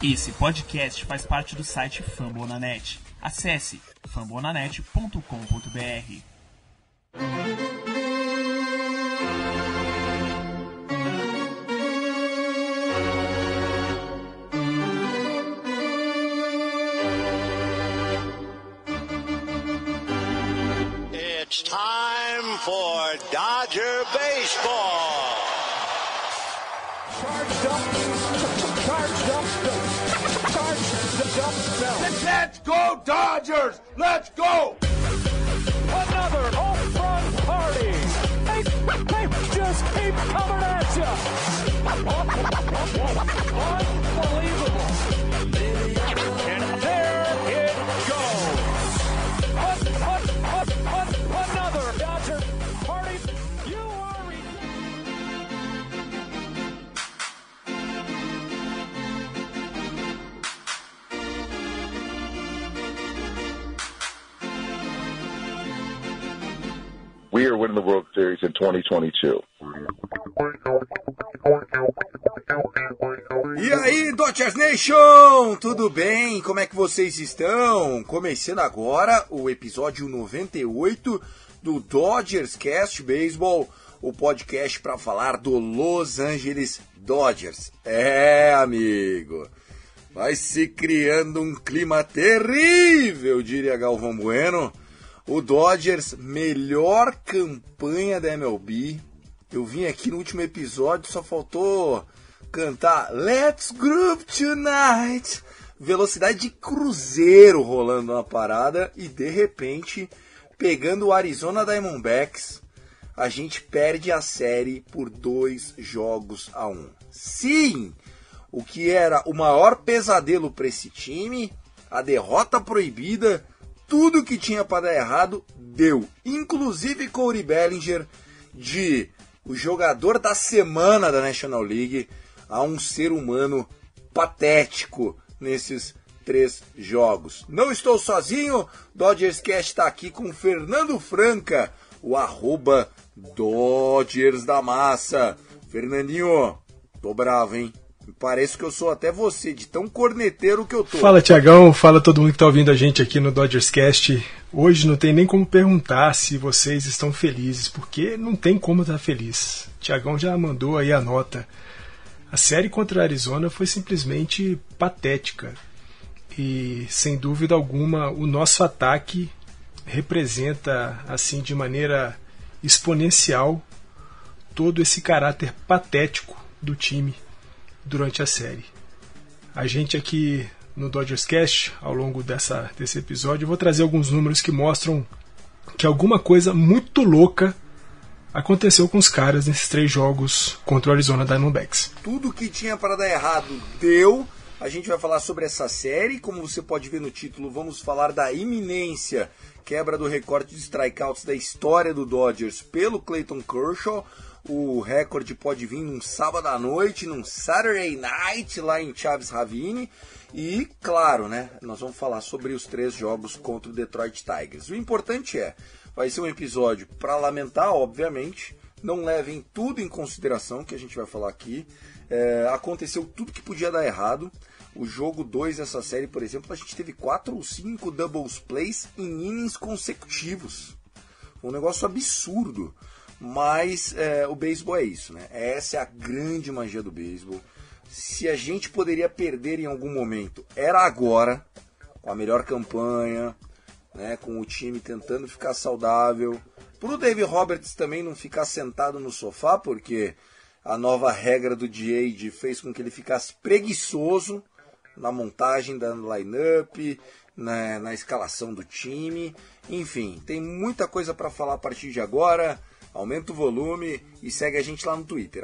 Esse podcast faz parte do site Fambonanet. Acesse fambonanet.com.br. It's time for Dodger Baseball. Charged up, charged up, charged up. Let's go Dodgers! Let's go! Another home run party. They, they just keep coming at you. winning the World Series in 2022. E aí, Dodgers Nation! Tudo bem? Como é que vocês estão? Começando agora o episódio 98 do Dodgers Cast Baseball, o podcast para falar do Los Angeles Dodgers. É, amigo. Vai se criando um clima terrível, diria Galvão Bueno. O Dodgers, melhor campanha da MLB. Eu vim aqui no último episódio, só faltou cantar Let's Group Tonight. Velocidade de cruzeiro rolando na parada e de repente, pegando o Arizona Diamondbacks, a gente perde a série por dois jogos a um. Sim, o que era o maior pesadelo para esse time, a derrota proibida, tudo que tinha para dar errado deu, inclusive Corey Bellinger de o jogador da semana da National League a um ser humano patético nesses três jogos. Não estou sozinho, Dodgers Cast está aqui com Fernando Franca, o arroba Dodgers da Massa. Fernandinho, tô bravo, hein? Parece que eu sou até você, de tão corneteiro que eu tô. Fala Tiagão, fala todo mundo que está ouvindo a gente aqui no Dodgers Cast. Hoje não tem nem como perguntar se vocês estão felizes, porque não tem como estar feliz. Tiagão já mandou aí a nota. A série contra a Arizona foi simplesmente patética. E sem dúvida alguma, o nosso ataque representa assim de maneira exponencial todo esse caráter patético do time durante a série. A gente aqui no Dodgers Cast, ao longo dessa, desse episódio, eu vou trazer alguns números que mostram que alguma coisa muito louca aconteceu com os caras nesses três jogos contra o Arizona Diamondbacks. Tudo que tinha para dar errado deu. A gente vai falar sobre essa série. Como você pode ver no título, vamos falar da iminência quebra do recorde de strikeouts da história do Dodgers pelo Clayton Kershaw. O recorde pode vir num sábado à noite, num Saturday night lá em Chaves Ravine. E, claro, né, nós vamos falar sobre os três jogos contra o Detroit Tigers. O importante é, vai ser um episódio para lamentar, obviamente. Não levem tudo em consideração que a gente vai falar aqui. É, aconteceu tudo que podia dar errado. O jogo 2 dessa série, por exemplo, a gente teve 4 ou 5 doubles plays em innings consecutivos. Um negócio absurdo. Mas é, o beisebol é isso, né? Essa é a grande magia do beisebol. Se a gente poderia perder em algum momento, era agora, com a melhor campanha, né? com o time tentando ficar saudável. Pro David Roberts também não ficar sentado no sofá, porque a nova regra do Jade fez com que ele ficasse preguiçoso na montagem da lineup, na, na escalação do time. Enfim, tem muita coisa para falar a partir de agora. Aumenta o volume e segue a gente lá no Twitter,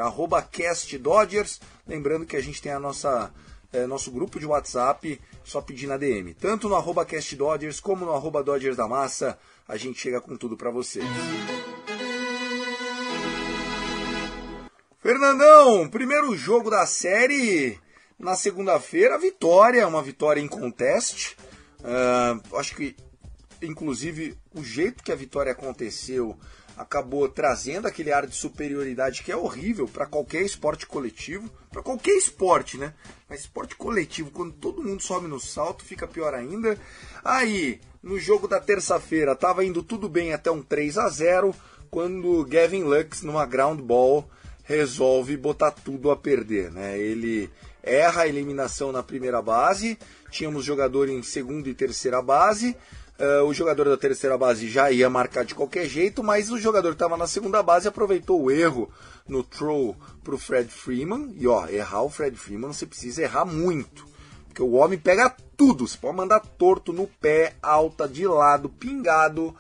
CastDodgers. Lembrando que a gente tem a nossa, é, nosso grupo de WhatsApp, só pedir na DM. Tanto no arroba CastDodgers como no arroba Dodgers da Massa, a gente chega com tudo para vocês. Fernandão, primeiro jogo da série na segunda-feira, vitória, uma vitória em contest. Uh, acho que, inclusive, o jeito que a vitória aconteceu acabou trazendo aquele ar de superioridade que é horrível para qualquer esporte coletivo, para qualquer esporte, né? Mas esporte coletivo, quando todo mundo sobe no salto, fica pior ainda. Aí, no jogo da terça-feira, tava indo tudo bem até um 3 a 0 quando Gavin Lux, numa ground ball, resolve botar tudo a perder, né? Ele erra a eliminação na primeira base, tínhamos jogador em segunda e terceira base, Uh, o jogador da terceira base já ia marcar de qualquer jeito, mas o jogador que estava na segunda base aproveitou o erro no throw para o Fred Freeman. E ó, errar o Fred Freeman você precisa errar muito. Porque o homem pega tudo. Você pode mandar torto no pé, alta, de lado, pingado,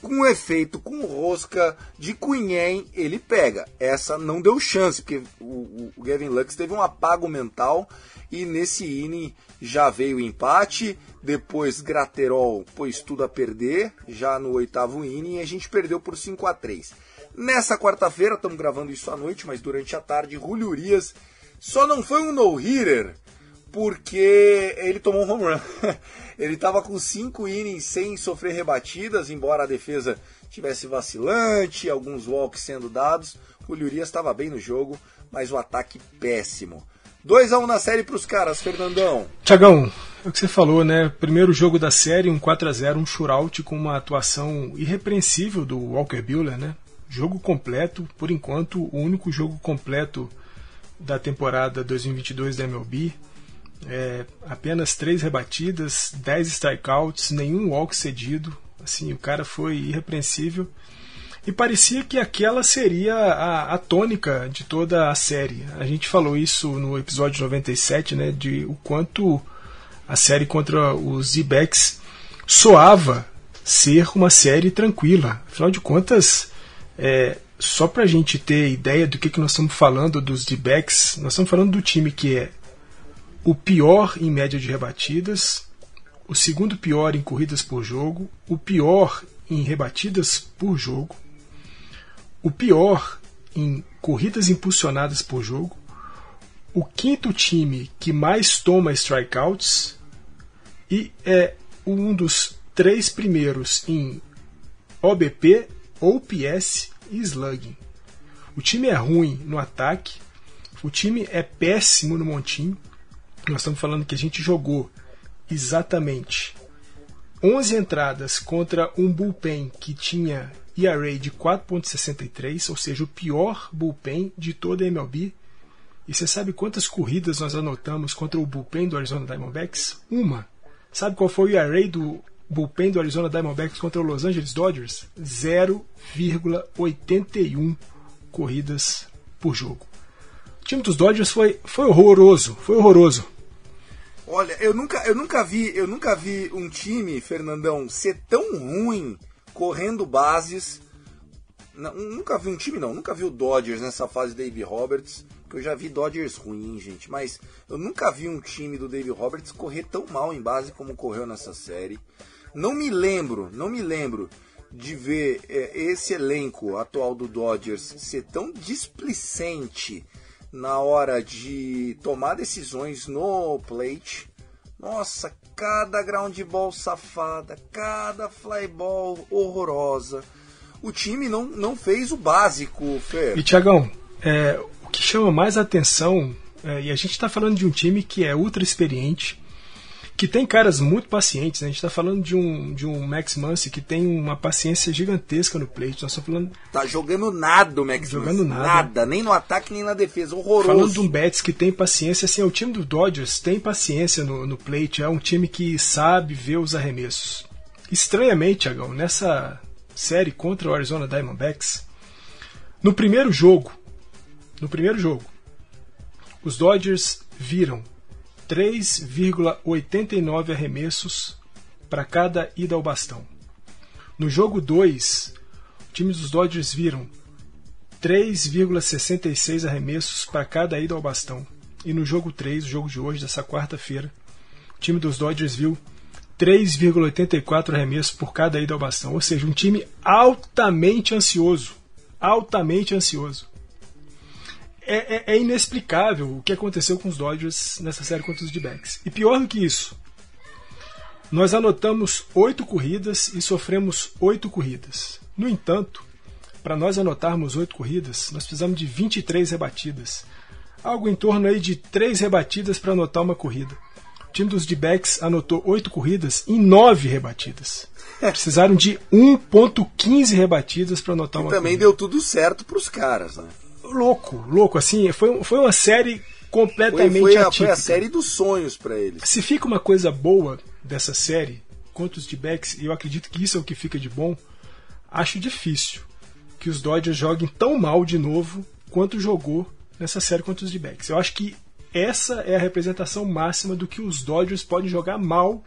com efeito, com rosca, de cunhem, ele pega. Essa não deu chance, porque o, o Gavin Lux teve um apago mental e nesse inning já veio o empate, depois Graterol pôs tudo a perder, já no oitavo inning, e a gente perdeu por 5 a 3 Nessa quarta-feira, estamos gravando isso à noite, mas durante a tarde, Julio Urias só não foi um no-hitter porque ele tomou um home run. ele estava com 5 innings sem sofrer rebatidas, embora a defesa tivesse vacilante, alguns walks sendo dados. Julio Urias estava bem no jogo, mas o ataque péssimo. 2 a 1 na série para os caras, Fernandão. Tiagão, é o que você falou, né? Primeiro jogo da série, um 4 a 0 um shootout com uma atuação irrepreensível do Walker Buehler, né? Jogo completo, por enquanto, o único jogo completo da temporada 2022 da MLB. É, apenas três rebatidas, 10 strikeouts, nenhum walk cedido. Assim, o cara foi irrepreensível. E parecia que aquela seria a, a tônica de toda a série. A gente falou isso no episódio 97, né, de o quanto a série contra os Z-Backs soava ser uma série tranquila. Afinal de contas, é, só para a gente ter ideia do que, que nós estamos falando dos D-Backs, nós estamos falando do time que é o pior em média de rebatidas, o segundo pior em corridas por jogo, o pior em rebatidas por jogo, o pior em corridas impulsionadas por jogo, o quinto time que mais toma strikeouts e é um dos três primeiros em OBP, OPS e slugging. O time é ruim no ataque, o time é péssimo no montinho. Nós estamos falando que a gente jogou exatamente 11 entradas contra um bullpen que tinha ERA de 4.63, ou seja, o pior bullpen de toda a MLB. E você sabe quantas corridas nós anotamos contra o bullpen do Arizona Diamondbacks? Uma. Sabe qual foi o ERA do bullpen do Arizona Diamondbacks contra o Los Angeles Dodgers? 0,81 corridas por jogo. O time dos Dodgers foi, foi horroroso, foi horroroso. Olha, eu nunca, eu nunca vi, eu nunca vi um time, Fernandão, ser tão ruim correndo bases. Não, nunca vi um time, não. Nunca vi o Dodgers nessa fase Dave Roberts. Que eu já vi Dodgers ruim, gente. Mas eu nunca vi um time do Dave Roberts correr tão mal em base como correu nessa série. Não me lembro, não me lembro de ver é, esse elenco atual do Dodgers ser tão displicente na hora de tomar decisões no plate. Nossa, cada ground ball safada, cada fly ball horrorosa. O time não, não fez o básico, Fer. E Tiagão, é, o que chama mais atenção, é, e a gente está falando de um time que é ultra experiente, que tem caras muito pacientes. Né? A gente está falando de um, de um Max Muncy que tem uma paciência gigantesca no plate. Nós estamos falando. Tá jogando nada o Max Jogando nada. Nada, nem no ataque nem na defesa. Horroroso. Falando de um Betts que tem paciência, assim, o time do Dodgers tem paciência no, no plate. É um time que sabe ver os arremessos. Estranhamente, Tiagão, nessa série contra o Arizona Diamondbacks, no primeiro jogo, no primeiro jogo, os Dodgers viram 3,89 arremessos para cada ida ao bastão. No jogo 2, o time dos Dodgers viram 3,66 arremessos para cada ida ao bastão. E no jogo 3, o jogo de hoje, dessa quarta-feira, o time dos Dodgers viu 3,84 arremessos por cada ida ao bastão. Ou seja, um time altamente ansioso. Altamente ansioso é, é, é, inexplicável o que aconteceu com os Dodgers nessa série contra os D-backs. E pior do que isso, nós anotamos oito corridas e sofremos oito corridas. No entanto, para nós anotarmos oito corridas, nós precisamos de 23 rebatidas. Algo em torno aí de três rebatidas para anotar uma corrida. O time dos D-backs anotou oito corridas em nove rebatidas. Precisaram de 1.15 rebatidas para anotar E uma também corrida. deu tudo certo pros caras, né? Louco, louco, assim, foi, foi uma série Foi, completamente foi, a, foi a série dos sonhos pra eles. Se fica uma coisa boa dessa série contra os D-backs, e eu acredito que isso é o que fica de bom, acho difícil que os Dodgers joguem tão mal de novo quanto jogou nessa série contra os D-backs. Eu acho que essa é a representação máxima do que os Dodgers podem jogar mal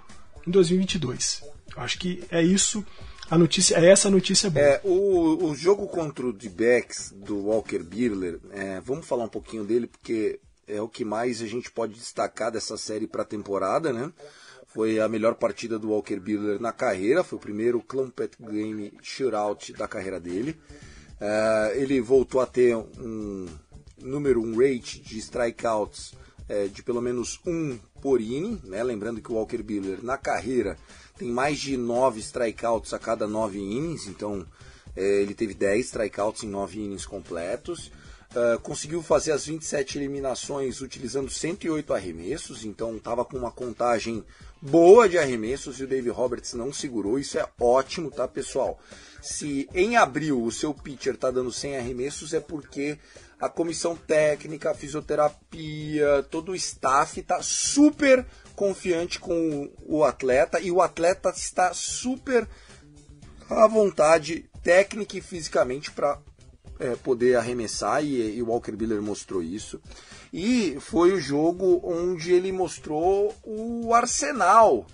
em 2022. Eu acho que é isso a notícia, é essa notícia boa. É, o, o jogo contra o D-backs do Walker Buehler, é, vamos falar um pouquinho dele porque é o que mais a gente pode destacar dessa série para a temporada, né? Foi a melhor partida do Walker Buehler na carreira, foi o primeiro Clumpet Game Shootout da carreira dele. É, ele voltou a ter um número, um rate de strikeouts é, de pelo menos um por inning, né? Lembrando que o Walker Buehler na carreira tem mais de nove strikeouts a cada nove innings, então é, ele teve 10 strikeouts em nove innings completos. Uh, conseguiu fazer as 27 eliminações utilizando 108 arremessos, então estava com uma contagem boa de arremessos e o Dave Roberts não segurou. Isso é ótimo, tá, pessoal? Se em abril o seu pitcher está dando 100 arremessos, é porque a comissão técnica, a fisioterapia, todo o staff está super confiante com o atleta e o atleta está super à vontade técnica e fisicamente para é, poder arremessar e, e o Walker Buehler mostrou isso. E foi o jogo onde ele mostrou o arsenal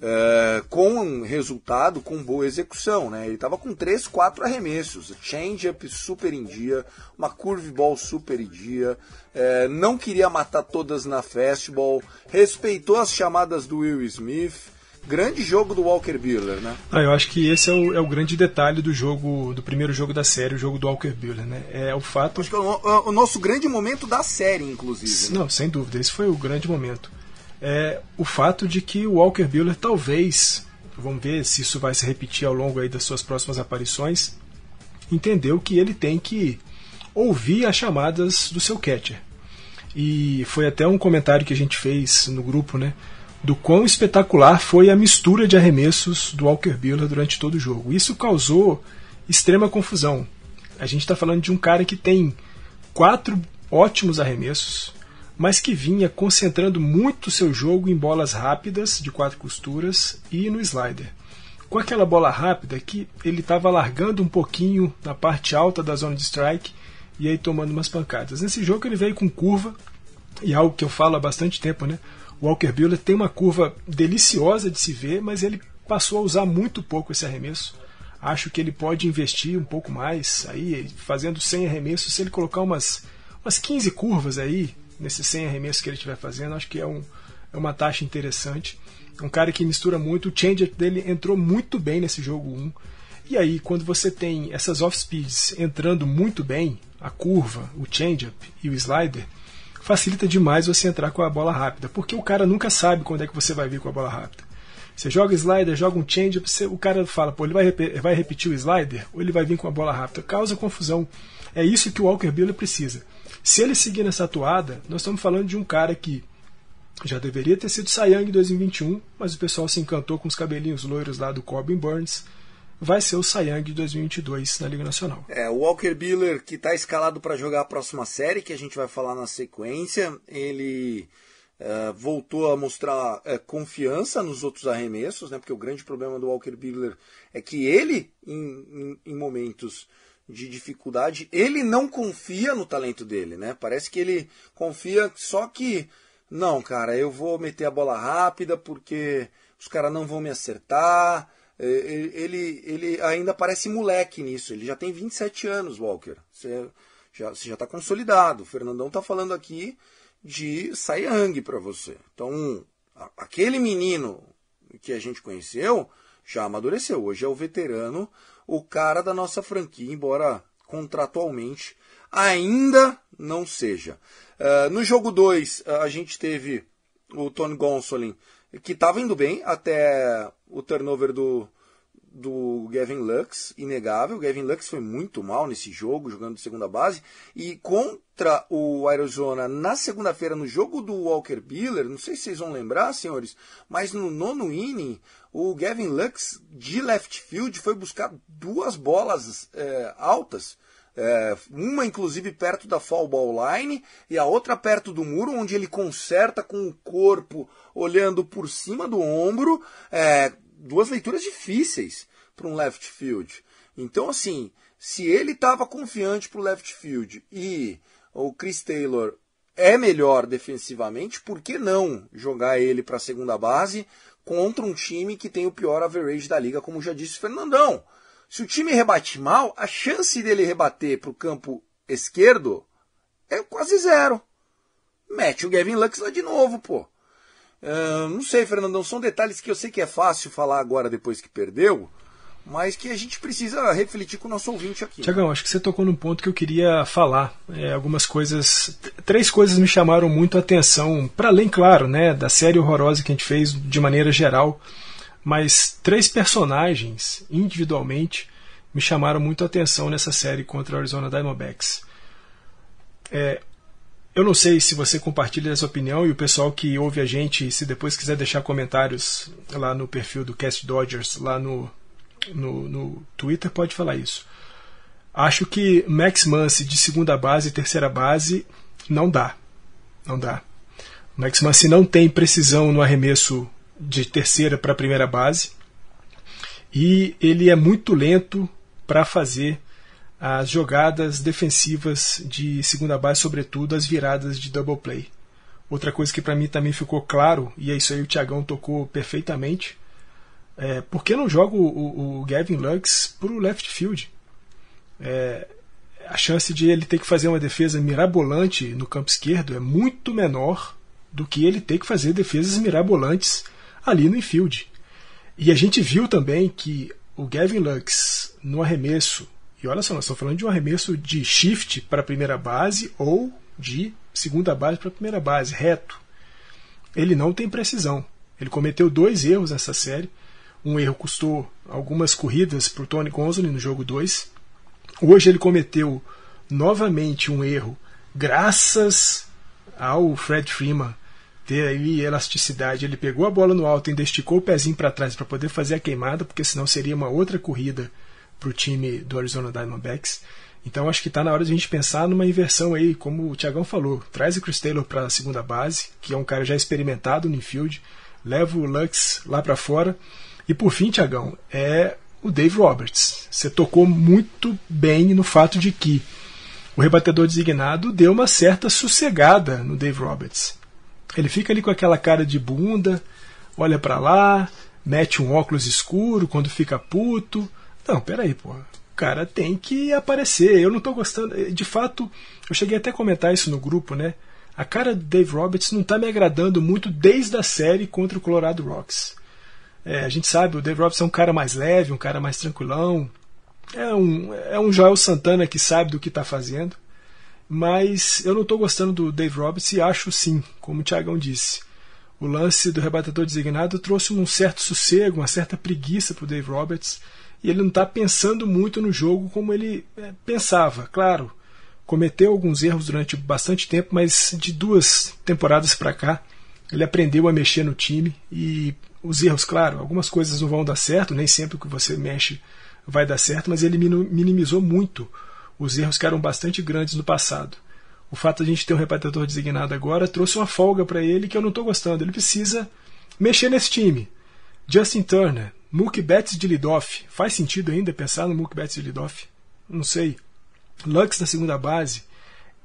é, com resultado, com boa execução. Né? Ele estava com 3, 4 arremessos, change-up super em dia, uma curveball super em dia, é, não queria matar todas na fastball, respeitou as chamadas do Will Smith. Grande jogo do Walker Buehler, né? Ah, eu acho que esse é o, é o grande detalhe do jogo, do primeiro jogo da série, o jogo do Walker Buehler, né? É o fato. Acho que é o, o nosso grande momento da série, inclusive. né? Não, sem dúvida, esse foi o grande momento. É o fato de que o Walker Buehler talvez, vamos ver se isso vai se repetir ao longo aí das suas próximas aparições, entendeu que ele tem que ouvir as chamadas do seu catcher. E foi até um comentário que a gente fez no grupo, né? do quão espetacular foi a mistura de arremessos do Walker Buehler durante todo o jogo. Isso causou extrema confusão. A gente está falando de um cara que tem quatro ótimos arremessos, mas que vinha concentrando muito seu jogo em bolas rápidas de quatro costuras e no slider. Com aquela bola rápida que ele estava largando um pouquinho na parte alta da zona de strike e aí tomando umas pancadas. Nesse jogo ele veio com curva, e algo que eu falo há bastante tempo, né? O Walker Buehler tem uma curva deliciosa de se ver, mas ele passou a usar muito pouco esse arremesso. Acho que ele pode investir um pouco mais, aí fazendo 100 arremessos, se ele colocar umas, umas 15 curvas aí, nesses 100 arremessos que ele estiver fazendo, acho que é, um, é uma taxa interessante. Um cara que mistura muito, o changer dele entrou muito bem nesse jogo 1. E aí, quando você tem essas off-speeds entrando muito bem, a curva, o changeup e o slider, facilita demais você entrar com a bola rápida, porque o cara nunca sabe quando é que você vai vir com a bola rápida. Você joga slider, joga um change, você, o cara fala, pô, ele vai, vai repetir o slider ou ele vai vir com a bola rápida. Causa confusão. É isso que o Walker Buehler precisa. Se ele seguir nessa toada, nós estamos falando de um cara que já deveria ter sido Young em 2021, mas o pessoal se encantou com os cabelinhos loiros lá do Corbin Burns. Vai ser o Young de 2022 na Liga Nacional. É, o Walker Buehler, que está escalado para jogar a próxima série, que a gente vai falar na sequência, ele uh, voltou a mostrar uh, confiança nos outros arremessos, né? Porque o grande problema do Walker Buehler é que ele, em, em, em momentos de dificuldade, ele não confia no talento dele, né? Parece que ele confia só que não, cara, eu vou meter a bola rápida porque os caras não vão me acertar. Ele, ele ainda parece moleque nisso. Ele já tem 27 anos, Walker. Você já está tá consolidado. O Fernandão está falando aqui de Young para você. Então, aquele menino que a gente conheceu já amadureceu. Hoje é o veterano, o cara da nossa franquia, embora contratualmente ainda não seja. Uh, no jogo 2, uh, a gente teve o Tony Gonsolin, que estava indo bem até o turnover do, do Gavin Lux, inegável. O Gavin Lux foi muito mal nesse jogo, jogando de segunda base. E contra o Arizona, na segunda-feira, no jogo do Walker Buehler, não sei se vocês vão lembrar, senhores, mas no nono inning, o Gavin Lux, de left field, foi buscar duas bolas é, altas. É, uma inclusive perto da foul ball line e a outra perto do muro, onde ele conserta com o corpo olhando por cima do ombro. É, duas leituras difíceis para um left field. Então, assim, se ele estava confiante para o left field e o Chris Taylor é melhor defensivamente, por que não jogar ele para a segunda base contra um time que tem o pior average da liga, como já disse o Fernandão? Se o time rebate mal, a chance dele rebater para o campo esquerdo é quase zero. Mete o Gavin Lux lá de novo, pô. Uh, não sei, Fernandão, são detalhes que eu sei que é fácil falar agora depois que perdeu, mas que a gente precisa refletir com o nosso ouvinte aqui. Tiagão, acho que você tocou num ponto que eu queria falar. É, algumas coisas. Três coisas me chamaram muito a atenção, para além, claro, né, da série horrorosa que a gente fez de maneira geral, mas três personagens, individualmente, me chamaram muito a atenção nessa série contra a Arizona Diamondbacks. É, eu não sei se você compartilha essa opinião e o pessoal que ouve a gente, se depois quiser deixar comentários lá no perfil do Cast Dodgers, lá no, no, no Twitter, pode falar isso. Acho que Max Muncy de segunda base e terceira base não dá. Não dá. Max Muncy não tem precisão no arremesso de terceira para primeira base e ele é muito lento para fazer as jogadas defensivas de segunda base, sobretudo as viradas de double play. Outra coisa que para mim também ficou claro, e é isso aí o Thiagão tocou perfeitamente, é, por que não joga o, o, Gavin Lux para o left field? É, a chance de ele ter que fazer uma defesa mirabolante no campo esquerdo é muito menor do que ele ter que fazer defesas mirabolantes ali no infield. E a gente viu também que o Gavin Lux no arremesso e olha só, nós estamos falando de um arremesso de shift para a primeira base ou de segunda base para a primeira base, reto. Ele não tem precisão. Ele cometeu dois erros nessa série. Um erro custou algumas corridas para o Tony Gonzalez no jogo 2. Hoje ele cometeu novamente um erro, graças ao Fred Freeman ter aí elasticidade. Ele pegou a bola no alto, ainda esticou o pezinho para trás para poder fazer a queimada, porque senão seria uma outra corrida para o time do Arizona Diamondbacks. Então acho que está na hora de a gente pensar numa inversão aí, como o Tiagão falou. Traz o Chris Taylor para a segunda base, que é um cara já experimentado no infield, leva o Lux lá para fora. E por fim, Tiagão, é o Dave Roberts. Você tocou muito bem no fato de que o rebatedor designado deu uma certa sossegada no Dave Roberts. Ele fica ali com aquela cara de bunda, olha para lá, mete um óculos escuro quando fica puto, não, peraí, pô. O cara tem que aparecer. Eu não tô gostando. De fato, eu cheguei até a comentar isso no grupo, né? A cara do Dave Roberts não tá me agradando muito desde a série contra o Colorado Rocks. É, a gente sabe, o Dave Roberts é um cara mais leve, um cara mais tranquilão. É um, é um Joel Santana que sabe do que está fazendo. Mas eu não estou gostando do Dave Roberts e acho sim, como o Tiagão disse. O lance do rebatedor designado trouxe um certo sossego, uma certa preguiça para o Dave Roberts e ele não está pensando muito no jogo como ele é, pensava. Claro, cometeu alguns erros durante bastante tempo, mas de duas temporadas para cá ele aprendeu a mexer no time e os erros, claro, algumas coisas não vão dar certo, nem sempre o que você mexe vai dar certo, mas ele minimizou muito os erros que eram bastante grandes no passado. O fato de a gente ter um rebatedor designado agora trouxe uma folga para ele que eu não estou gostando. Ele precisa mexer nesse time. Justin Turner, Mookie Betts de Lidoff. Faz sentido ainda pensar no Mookie Betts de Lidoff? Não sei. Lux na segunda base.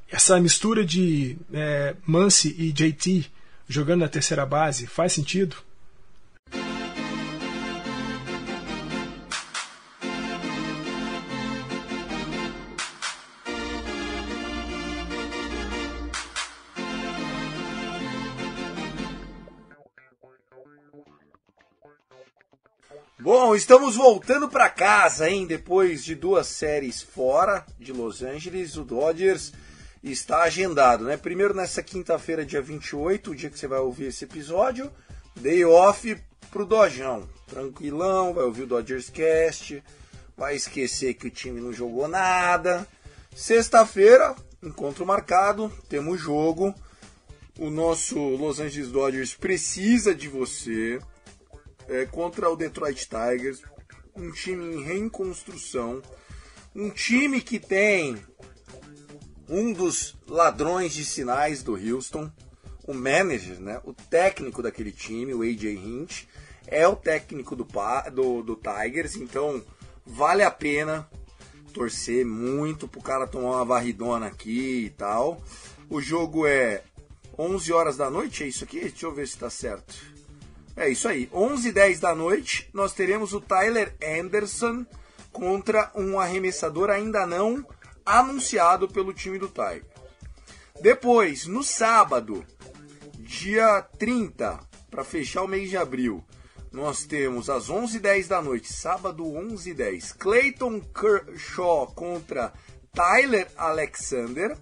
Essa mistura de é, Muncy e JT jogando na terceira base faz sentido? Bom, estamos voltando para casa, hein? Depois de duas séries fora de Los Angeles, o Dodgers está agendado, né? Primeiro nessa quinta-feira, dia 28, o dia que você vai ouvir esse episódio, day off pro Dojão. Tranquilão, vai ouvir o Dodgers Cast, vai esquecer que o time não jogou nada. Sexta-feira, encontro marcado, temos jogo. O nosso Los Angeles Dodgers precisa de você é, contra o Detroit Tigers, um time em reconstrução, um time que tem um dos ladrões de sinais do Houston, o manager, né, o técnico daquele time, o AJ Hint, é o técnico do, do, do Tigers, então vale a pena torcer muito pro cara tomar uma varridona aqui e tal. O jogo é 11 horas da noite, é isso aqui? Deixa eu ver se tá certo. É isso aí, 11 e 10 da noite, nós teremos o Tyler Anderson contra um arremessador ainda não anunciado pelo time do Tiger. Depois, no sábado, dia 30, para fechar o mês de abril, nós temos às 11h10 da noite, sábado 11h10, Clayton Kershaw contra Tyler Alexander.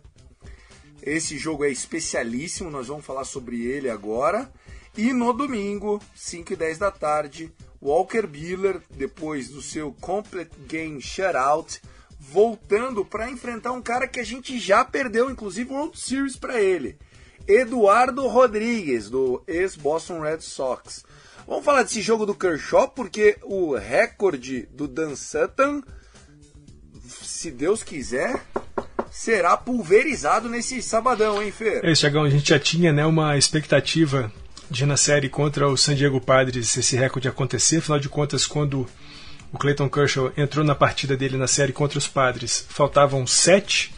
Esse jogo é especialíssimo, nós vamos falar sobre ele agora. E no domingo, 5 e 10 da tarde, Walker Buehler, depois do seu Complete Game Shutout, voltando para enfrentar um cara que a gente já perdeu, inclusive, World Series para ele. Eduardo Rodrigues, do ex-Boston Red Sox. Vamos falar desse jogo do Kershaw, porque o recorde do Dan Sutton, se Deus quiser, será pulverizado nesse sabadão, hein, Fê? É, Thiagão, a gente já tinha né, uma expectativa de na série contra o San Diego Padres esse recorde acontecer. Afinal de contas, quando o Clayton Kershaw entrou na partida dele na série contra os Padres, faltavam sete.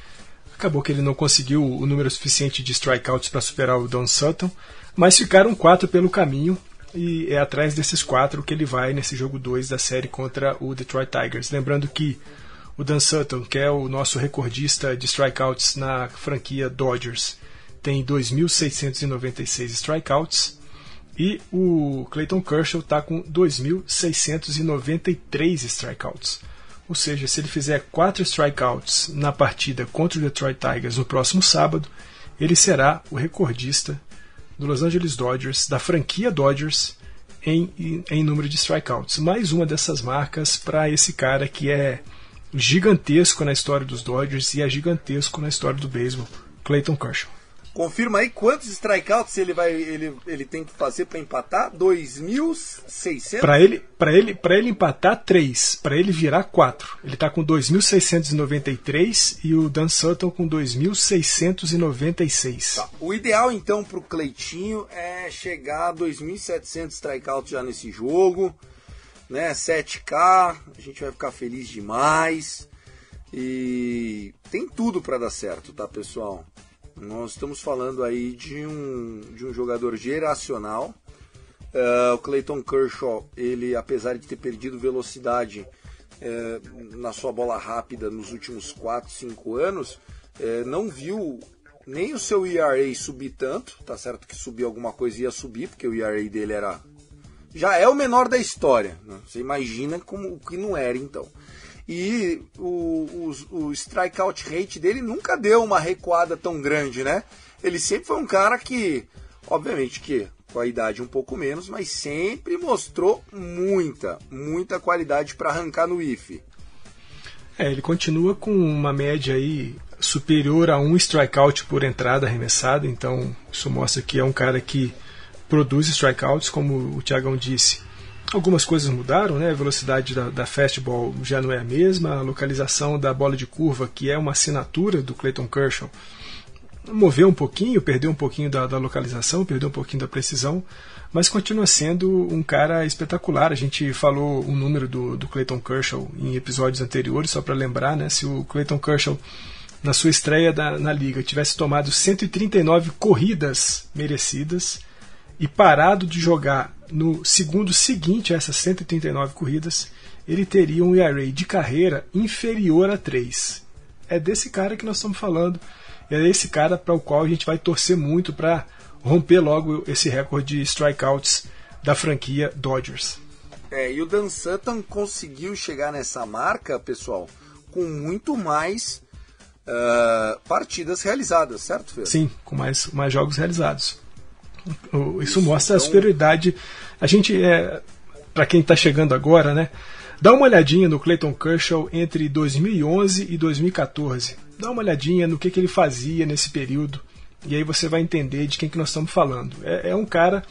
Acabou que ele não conseguiu o número suficiente de strikeouts para superar o Don Sutton, mas ficaram quatro pelo caminho e é atrás desses quatro que ele vai nesse jogo 2 da série contra o Detroit Tigers. Lembrando que o Dan Sutton, que é o nosso recordista de strikeouts na franquia Dodgers, tem 2.696 strikeouts e o Clayton Kershaw está com 2.693 strikeouts. Ou seja, se ele fizer 4 strikeouts na partida contra o Detroit Tigers no próximo sábado, ele será o recordista do Los Angeles Dodgers, da franquia Dodgers, em, em, número de strikeouts. Mais uma dessas marcas para esse cara que é gigantesco na história dos Dodgers e é gigantesco na história do beisebol, Clayton Kershaw. Confirma aí quantos strikeouts ele vai ele, ele tem que fazer para empatar? 2.600? Para ele, para ele, para ele empatar 3, para ele virar 4. Ele está com 2.693 e o Dan Sutton com 2.696. Tá. O ideal então para o Cleitinho é chegar a 2.700 strikeouts já nesse jogo, né? 7K, a gente vai ficar feliz demais. E tem tudo para dar certo, tá, pessoal? Nós estamos falando aí de um, de um jogador geracional. Uh, o Clayton Kershaw, ele, apesar de ter perdido velocidade uh, na sua bola rápida nos últimos 4, 5 anos, uh, não viu nem o seu ERA subir tanto. Tá certo que subir alguma coisa ia subir, porque o ERA dele era. Já é o menor da história. Né? Você imagina como que não era então e o, o, o strikeout rate dele nunca deu uma recuada tão grande, né? Ele sempre foi um cara que, obviamente que com a idade um pouco menos, mas sempre mostrou muita, muita qualidade para arrancar no IF. É, ele continua com uma média aí superior a um strikeout por entrada arremessada, então isso mostra que é um cara que produz strikeouts, como o Tiagão disse Algumas coisas mudaram, né? A velocidade da, da, fastball já não é a mesma, a localização da bola de curva, que é uma assinatura do Clayton Kershaw, moveu um pouquinho, perdeu um pouquinho da, da localização, perdeu um pouquinho da precisão, mas continua sendo um cara espetacular. A gente falou um número do, do Clayton Kershaw em episódios anteriores, só para lembrar, né? Se o Clayton Kershaw na sua estreia da, na liga tivesse tomado 139 corridas merecidas e parado de jogar no segundo seguinte a essas 139 corridas, ele teria um ERA de carreira inferior a 3. É desse cara que nós estamos falando. É esse cara para o qual a gente vai torcer muito para romper logo esse recorde de strikeouts da franquia Dodgers. É, e o Dan Sutton conseguiu chegar nessa marca, pessoal, com muito mais uh, partidas realizadas, certo, Fer? Sim, com mais, mais jogos realizados. Isso mostra a superioridade. A gente, é, para quem está chegando agora, né? Dá uma olhadinha no Clayton Kershaw entre 2011 e 2014. Dá uma olhadinha no que, que ele fazia nesse período. E aí você vai entender de quem que nós estamos falando. É, é um cara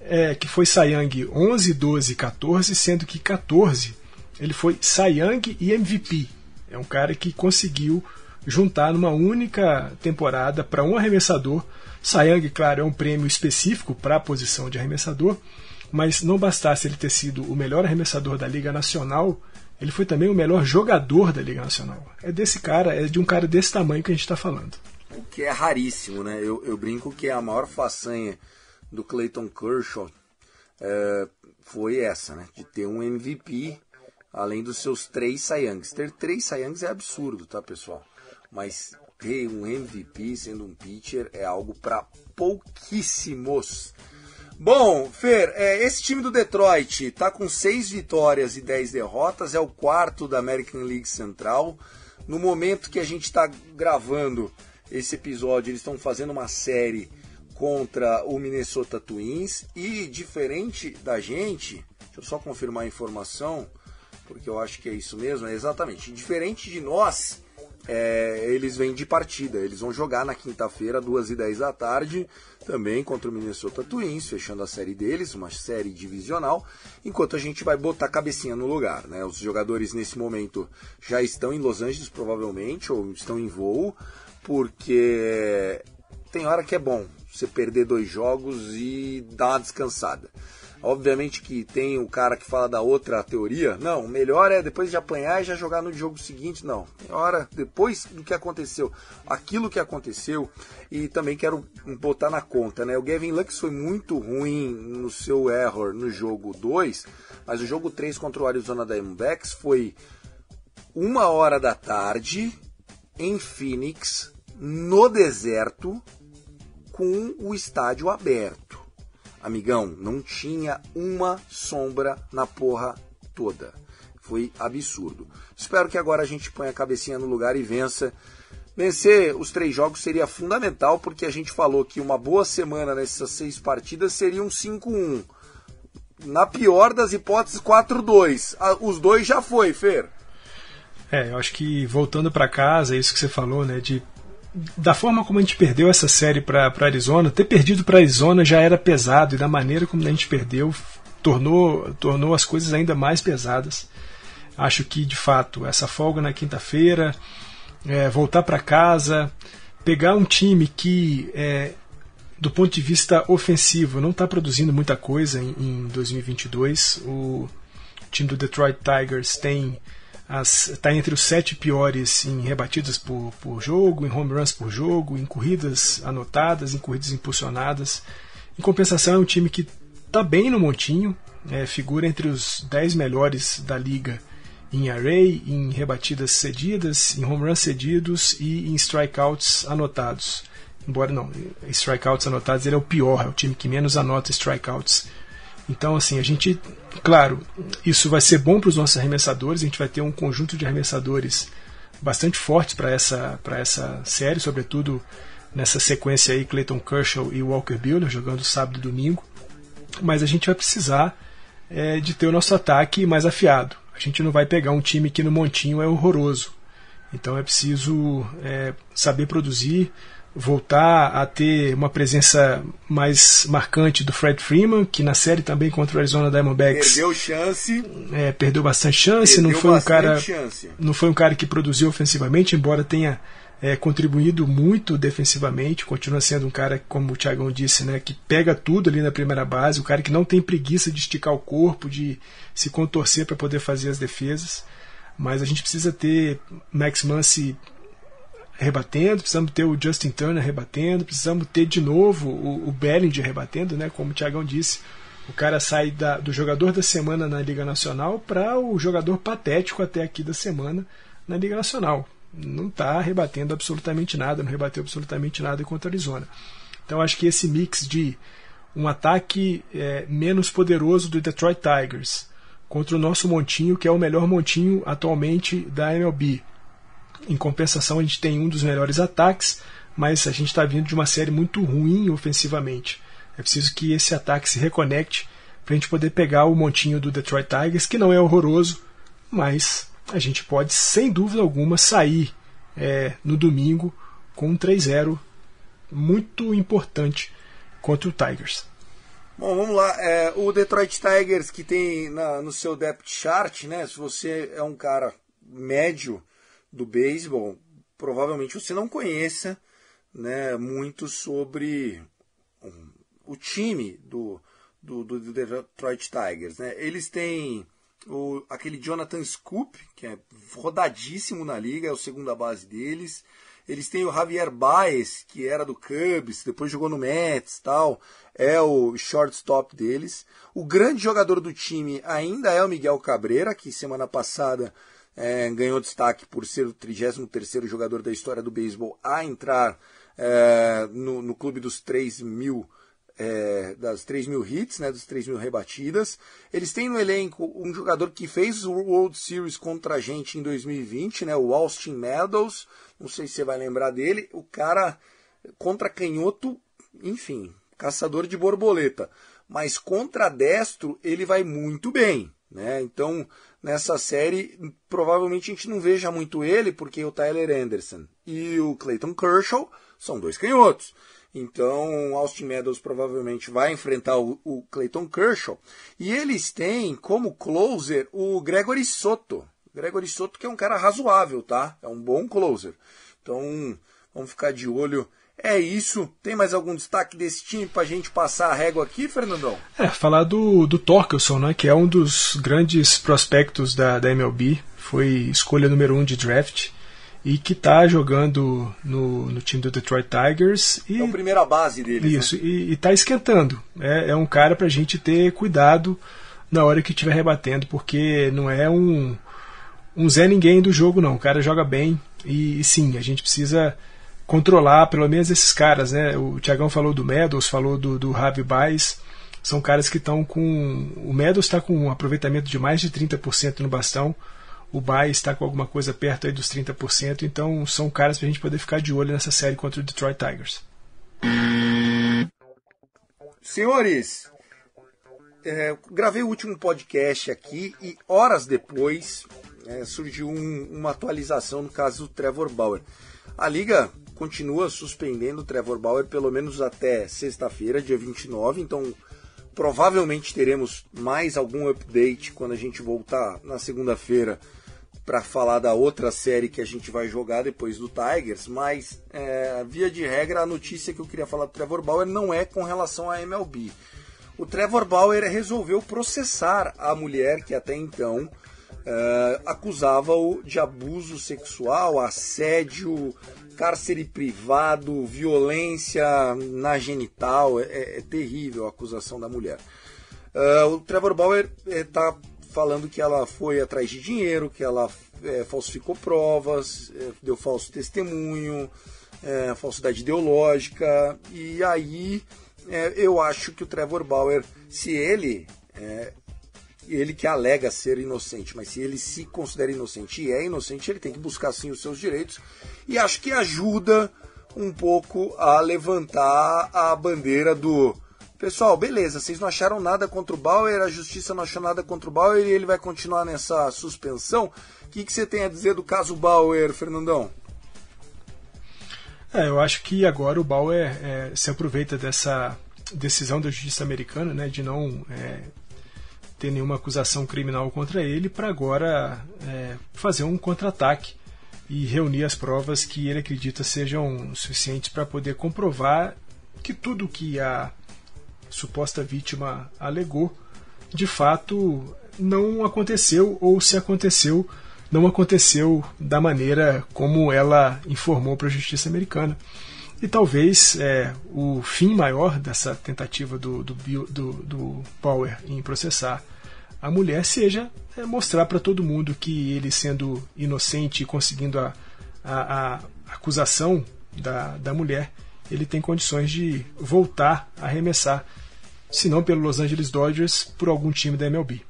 é, que foi Young 11, 12 14, sendo que 14 ele foi Young e MVP. É um cara que conseguiu juntar numa única temporada para um arremessador. Young, claro, é um prêmio específico para a posição de arremessador, mas não bastasse ele ter sido o melhor arremessador da Liga Nacional, ele foi também o melhor jogador da Liga Nacional. É desse cara, é de um cara desse tamanho que a gente está falando. O que é raríssimo, né? Eu, eu, brinco que a maior façanha do Clayton Kershaw é, foi essa, né? De ter um MVP além dos seus três Sayangs. Ter três Sayangs é absurdo, tá, pessoal? Mas ter um MVP sendo um pitcher é algo para pouquíssimos. Bom, Fer, é, esse time do Detroit tá com seis vitórias e dez derrotas, é o quarto da American League Central. No momento que a gente está gravando esse episódio, eles estão fazendo uma série contra o Minnesota Twins e diferente da gente, deixa eu só confirmar a informação, porque eu acho que é isso mesmo, é exatamente, diferente de nós, é, eles vêm de partida. Eles vão jogar na quinta-feira, 2 e 10 da tarde, também contra o Minnesota Twins, fechando a série deles, uma série divisional, enquanto a gente vai botar a cabecinha no lugar. Né? Os jogadores nesse momento já estão em Los Angeles, provavelmente, ou estão em voo, porque tem hora que é bom você perder dois jogos e dar uma descansada. Obviamente que tem o cara que fala da outra teoria. Não, o melhor é depois de apanhar e já jogar no jogo seguinte. Não, tem hora depois do que aconteceu, aquilo que aconteceu. E também quero botar na conta, né? O Gavin Lux foi muito ruim no seu error no jogo 2, mas o jogo 3 contra o Arizona Diamondbacks foi uma hora da tarde em Phoenix, no deserto, com o estádio aberto. Amigão, não tinha uma sombra na porra toda. Foi absurdo. Espero que agora a gente ponha a cabecinha no lugar e vença. Vencer os três jogos seria fundamental, porque a gente falou que uma boa semana nessas seis partidas seria um 5-1. Na pior das hipóteses, 4-2. Ah, os dois já foi, Fer. É, eu acho que voltando para casa, é isso que você falou, né? De da forma como a gente perdeu essa série para Arizona, ter perdido para Arizona já era pesado e da maneira como a gente perdeu tornou, tornou as coisas ainda mais pesadas. Acho que de fato essa folga na quinta-feira, é, voltar para casa, pegar um time que é, do ponto de vista ofensivo não está produzindo muita coisa em, em 2022. O time do Detroit Tigers tem está entre os sete piores em rebatidas por, por jogo, em home runs por jogo, em corridas anotadas, em corridas impulsionadas. Em compensação, é um time que está bem no montinho, é, figura entre os dez melhores da liga em array, em rebatidas cedidas, em home runs cedidos e em strikeouts anotados. Embora não, strikeouts anotados ele é o pior, é o time que menos anota strikeouts então, assim, a gente, claro, isso vai ser bom para os nossos arremessadores, a gente vai ter um conjunto de arremessadores bastante forte para essa, essa série, sobretudo nessa sequência aí, Clayton Kershaw e Walker Buehler jogando sábado e domingo. Mas a gente vai precisar é, de ter o nosso ataque mais afiado. A gente não vai pegar um time que no montinho é horroroso. Então é preciso é, saber produzir, voltar a ter uma presença mais marcante do Fred Freeman, que na série também contra o Arizona Diamondbacks perdeu chance, é, perdeu bastante chance, perdeu não foi um cara, chance. não foi um cara que produziu ofensivamente, embora tenha é, contribuído muito defensivamente, continua sendo um cara, como o Thiagão disse, né, que pega tudo ali na primeira base, o cara que não tem preguiça de esticar o corpo, de se contorcer para poder fazer as defesas. Mas a gente precisa ter Max Muncy rebatendo, precisamos ter o Justin Turner rebatendo, precisamos ter de novo o, o Bellinger rebatendo, né? Como o Tiagão disse, o cara sai da, do jogador da semana na Liga Nacional para o jogador patético até aqui da semana na Liga Nacional. Não está rebatendo absolutamente nada, não rebateu absolutamente nada contra a Arizona. Então acho que esse mix de um ataque é, menos poderoso do Detroit Tigers contra o nosso montinho, que é o melhor montinho atualmente da MLB, em compensação, a gente tem um dos melhores ataques, mas a gente está vindo de uma série muito ruim ofensivamente. É preciso que esse ataque se reconecte para a gente poder pegar o montinho do Detroit Tigers, que não é horroroso, mas a gente pode, sem dúvida alguma, sair é, no domingo com um 3-0 muito importante contra o Tigers. Bom, vamos lá. É, o Detroit Tigers que tem na, no seu depth chart, né? Se você é um cara médio do beisebol, provavelmente você não conheça né, muito sobre o time do, do, do, Detroit Tigers. Né? Eles têm o, aquele Jonathan Scoop, que é rodadíssimo na liga, é o segunda base deles. Eles têm o Javier Baez, que era do Cubs, depois jogou no Mets tal, é o shortstop deles. O grande jogador do time ainda é o Miguel Cabreira, que semana passada é, ganhou destaque por ser o 33º jogador da história do beisebol a entrar é, no, no, clube dos 3 mil é, das 3 mil hits, né, dos 3 mil rebatidas. Eles têm no elenco um jogador que fez o World Series contra a gente em 2020, né, o Austin Meadows. Não sei se você vai lembrar dele. O cara contra canhoto, enfim, caçador de borboleta. Mas contra destro ele vai muito bem. Né? Então, nessa série, provavelmente a gente não veja muito ele, porque o Tyler Anderson e o Clayton Kershaw são dois canhotos. Então, Austin Meadows provavelmente vai enfrentar o, o Clayton Kershaw. E eles têm como closer o Gregory Soto. Gregory Soto que é um cara razoável, tá? É um bom closer. Então, vamos ficar de olho. É isso. Tem mais algum destaque desse time pra gente passar a régua aqui, Fernandão? É, falar do, do Torkelson, né? Que é um dos grandes prospectos da, da MLB. Foi escolha número um de draft e que está jogando no, no time do Detroit Tigers. E, é a primeira base dele. Né? Isso, né? e está esquentando. É, é um cara para a gente ter cuidado na hora que estiver rebatendo, porque não é um, um Zé Ninguém do jogo, não. O cara joga bem e, e sim, a gente precisa controlar pelo menos esses caras. Né? O Tiagão falou do Meadows, falou do, do Javi Baez. São caras que estão com. O Meadows está com um aproveitamento de mais de 30% no bastão o Bay está com alguma coisa perto aí dos 30%, então são caras para a gente poder ficar de olho nessa série contra o Detroit Tigers. Senhores, é, gravei o último podcast aqui e horas depois é, surgiu um, uma atualização no caso do Trevor Bauer. A liga continua suspendendo o Trevor Bauer pelo menos até sexta-feira, dia 29, então provavelmente teremos mais algum update quando a gente voltar na segunda-feira para falar da outra série que a gente vai jogar depois do Tigers, mas é, via de regra a notícia que eu queria falar do Trevor Bauer não é com relação à MLB. O Trevor Bauer resolveu processar a mulher que até então é, acusava-o de abuso sexual, assédio, cárcere privado, violência na genital. É, é terrível a acusação da mulher. Uh, o Trevor Bauer está falando que ela foi atrás de dinheiro, que ela é, falsificou provas, é, deu falso testemunho, é, falsidade ideológica. E aí é, eu acho que o Trevor Bauer, se ele, é, ele que alega ser inocente, mas se ele se considera inocente e é inocente, ele tem que buscar sim os seus direitos. E acho que ajuda um pouco a levantar a bandeira do Pessoal, beleza, vocês não acharam nada contra o Bauer, a justiça não achou nada contra o Bauer e ele vai continuar nessa suspensão. O que, que você tem a dizer do caso Bauer, Fernandão? É, eu acho que agora o Bauer é, se aproveita dessa decisão da justiça americana né, de não é, ter nenhuma acusação criminal contra ele para agora é, fazer um contra-ataque e reunir as provas que ele acredita sejam suficientes para poder comprovar que tudo que a suposta vítima alegou, de fato não aconteceu, ou se aconteceu, não aconteceu da maneira como ela informou para a justiça americana. E talvez é, o fim maior dessa tentativa do, do, do, do Power em processar a mulher seja é, mostrar para todo mundo que ele, sendo inocente e conseguindo a, a, a acusação da, da mulher, ele tem condições de voltar a arremessar se não pelo Los Angeles Dodgers, por algum time da MLB.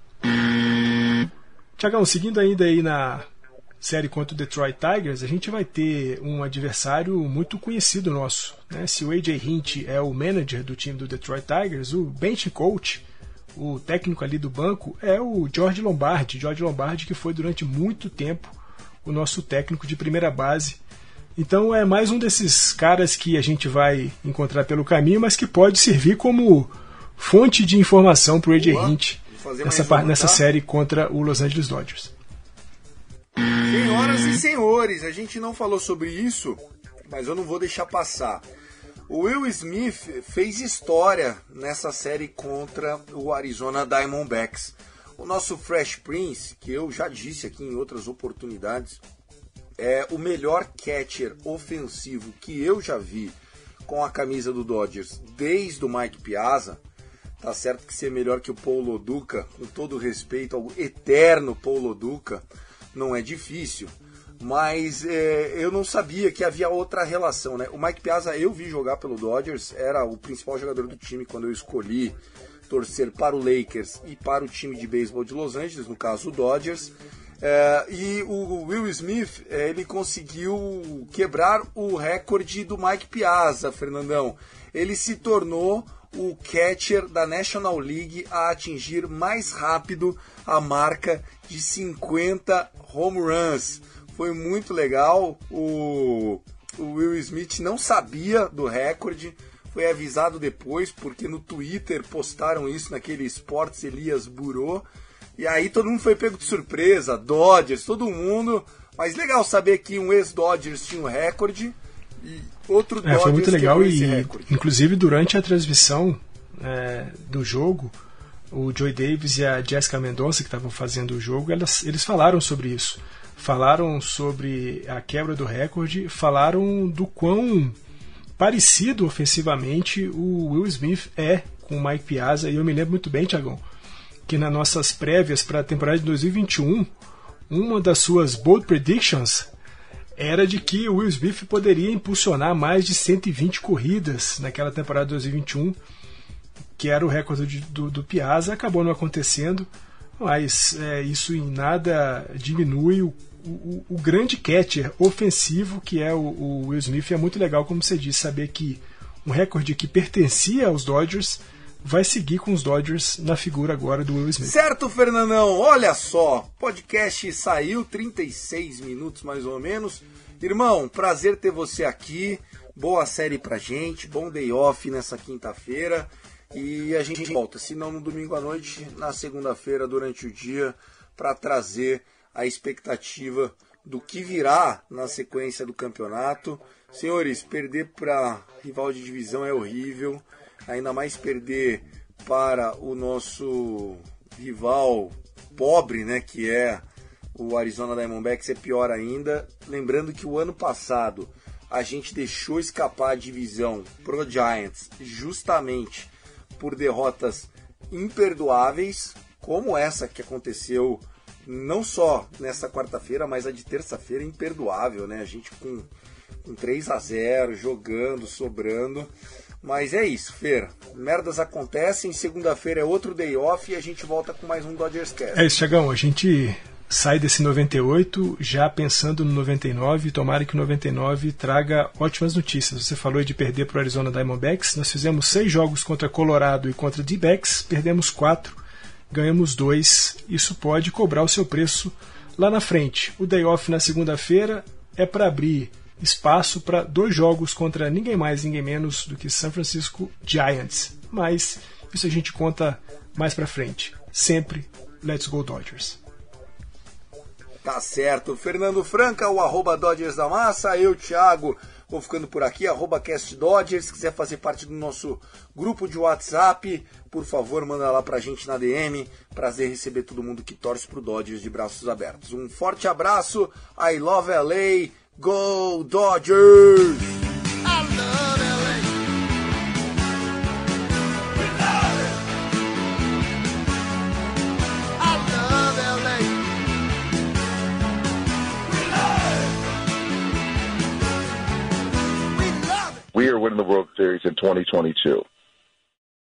Tiagão, seguindo ainda aí na série contra o Detroit Tigers, a gente vai ter um adversário muito conhecido nosso. Né? Se o AJ Hint é o manager do time do Detroit Tigers, o bench coach, o técnico ali do banco, é o George Lombardi. George Lombardi que foi durante muito tempo o nosso técnico de primeira base. Então é mais um desses caras que a gente vai encontrar pelo caminho, mas que pode servir como fonte de informação para o AJ Hint nessa, nessa tá? série contra o Los Angeles Dodgers. Senhoras e senhores, a gente não falou sobre isso, mas eu não vou deixar passar. O Will Smith fez história nessa série contra o Arizona Diamondbacks. O nosso Fresh Prince, que eu já disse aqui em outras oportunidades, é o melhor catcher ofensivo que eu já vi com a camisa do Dodgers desde o Mike Piazza. Tá certo que ser melhor que o Paulo Duca, com todo respeito ao eterno Paulo Duca, não é difícil. Mas é, eu não sabia que havia outra relação, né? O Mike Piazza eu vi jogar pelo Dodgers, era o principal jogador do time quando eu escolhi torcer para o Lakers e para o time de beisebol de Los Angeles, no caso o Dodgers. É, e o Will Smith é, ele conseguiu quebrar o recorde do Mike Piazza, Fernandão. Ele se tornou o catcher da National League a atingir mais rápido a marca de 50 home runs. Foi muito legal. O, o Will Smith não sabia do recorde, foi avisado depois, porque no Twitter postaram isso naquele Sports Elias Burô. E aí todo mundo foi pego de surpresa, Dodgers, todo mundo. Mas legal saber que um ex-Dodgers tinha um recorde e outro é, foi muito legal e inclusive durante a transmissão é, do jogo o Joey Davis e a Jessica Mendonça que estavam fazendo o jogo elas, eles falaram sobre isso falaram sobre a quebra do recorde falaram do quão parecido ofensivamente o Will Smith é com o Mike Piazza e eu me lembro muito bem Tiagão que nas nossas prévias para a temporada de 2021 uma das suas bold predictions era de que o Will Smith poderia impulsionar mais de 120 corridas naquela temporada de 2021, que era o recorde do, do Piazza. Acabou não acontecendo, mas é, isso em nada diminui o, o, o, grande catcher ofensivo que é o, o Will Smith. É muito legal, como você disse, saber que um recorde que pertencia aos Dodgers vai seguir com os Dodgers na figura agora do Will Smith. Certo, Fernandão. Olha só, podcast saiu 36 minutos mais ou menos. Irmão, prazer ter você aqui. Boa série pra gente, bom day off nessa quinta-feira. E a gente volta, se não no domingo à noite, na segunda-feira durante o dia, para trazer a expectativa do que virá na sequência do campeonato. Senhores, perder para rival de divisão é horrível ainda mais perder para o nosso rival pobre, né, que é o Arizona Diamondbacks, é pior ainda. Lembrando que o ano passado a gente deixou escapar a divisão pro Giants justamente por derrotas imperdoáveis, como essa que aconteceu não só nessa quarta-feira, mas a de terça-feira imperdoável, né? A gente com, com 3 a 0 jogando, sobrando. Mas é isso, Fer. Merdas acontecem, segunda-feira é outro day off e a gente volta com mais um Dodgers Cast. É isso, Chagão. A gente sai desse 98 já pensando no 99. Tomara que o 99 traga ótimas notícias. Você falou de perder para o Arizona Diamondbacks. Nós fizemos seis jogos contra Colorado e contra D-Backs, perdemos quatro, ganhamos dois. Isso pode cobrar o seu preço lá na frente. O day off na segunda-feira é para abrir espaço para dois jogos contra ninguém mais, ninguém menos do que San Francisco Giants. Mas isso a gente conta mais para frente. Sempre Let's Go Dodgers. Tá certo. Fernando Franca, o arroba Dodgers da Massa. Eu, Thiago, vou ficando por aqui. Arroba Cast Dodgers. Se quiser fazer parte do nosso grupo de WhatsApp, por favor, manda lá pra gente na DM. Prazer receber todo mundo que torce pro Dodgers de braços abertos. Um forte abraço. I love LA. Go Dodgers! Winning the World Series in 2022.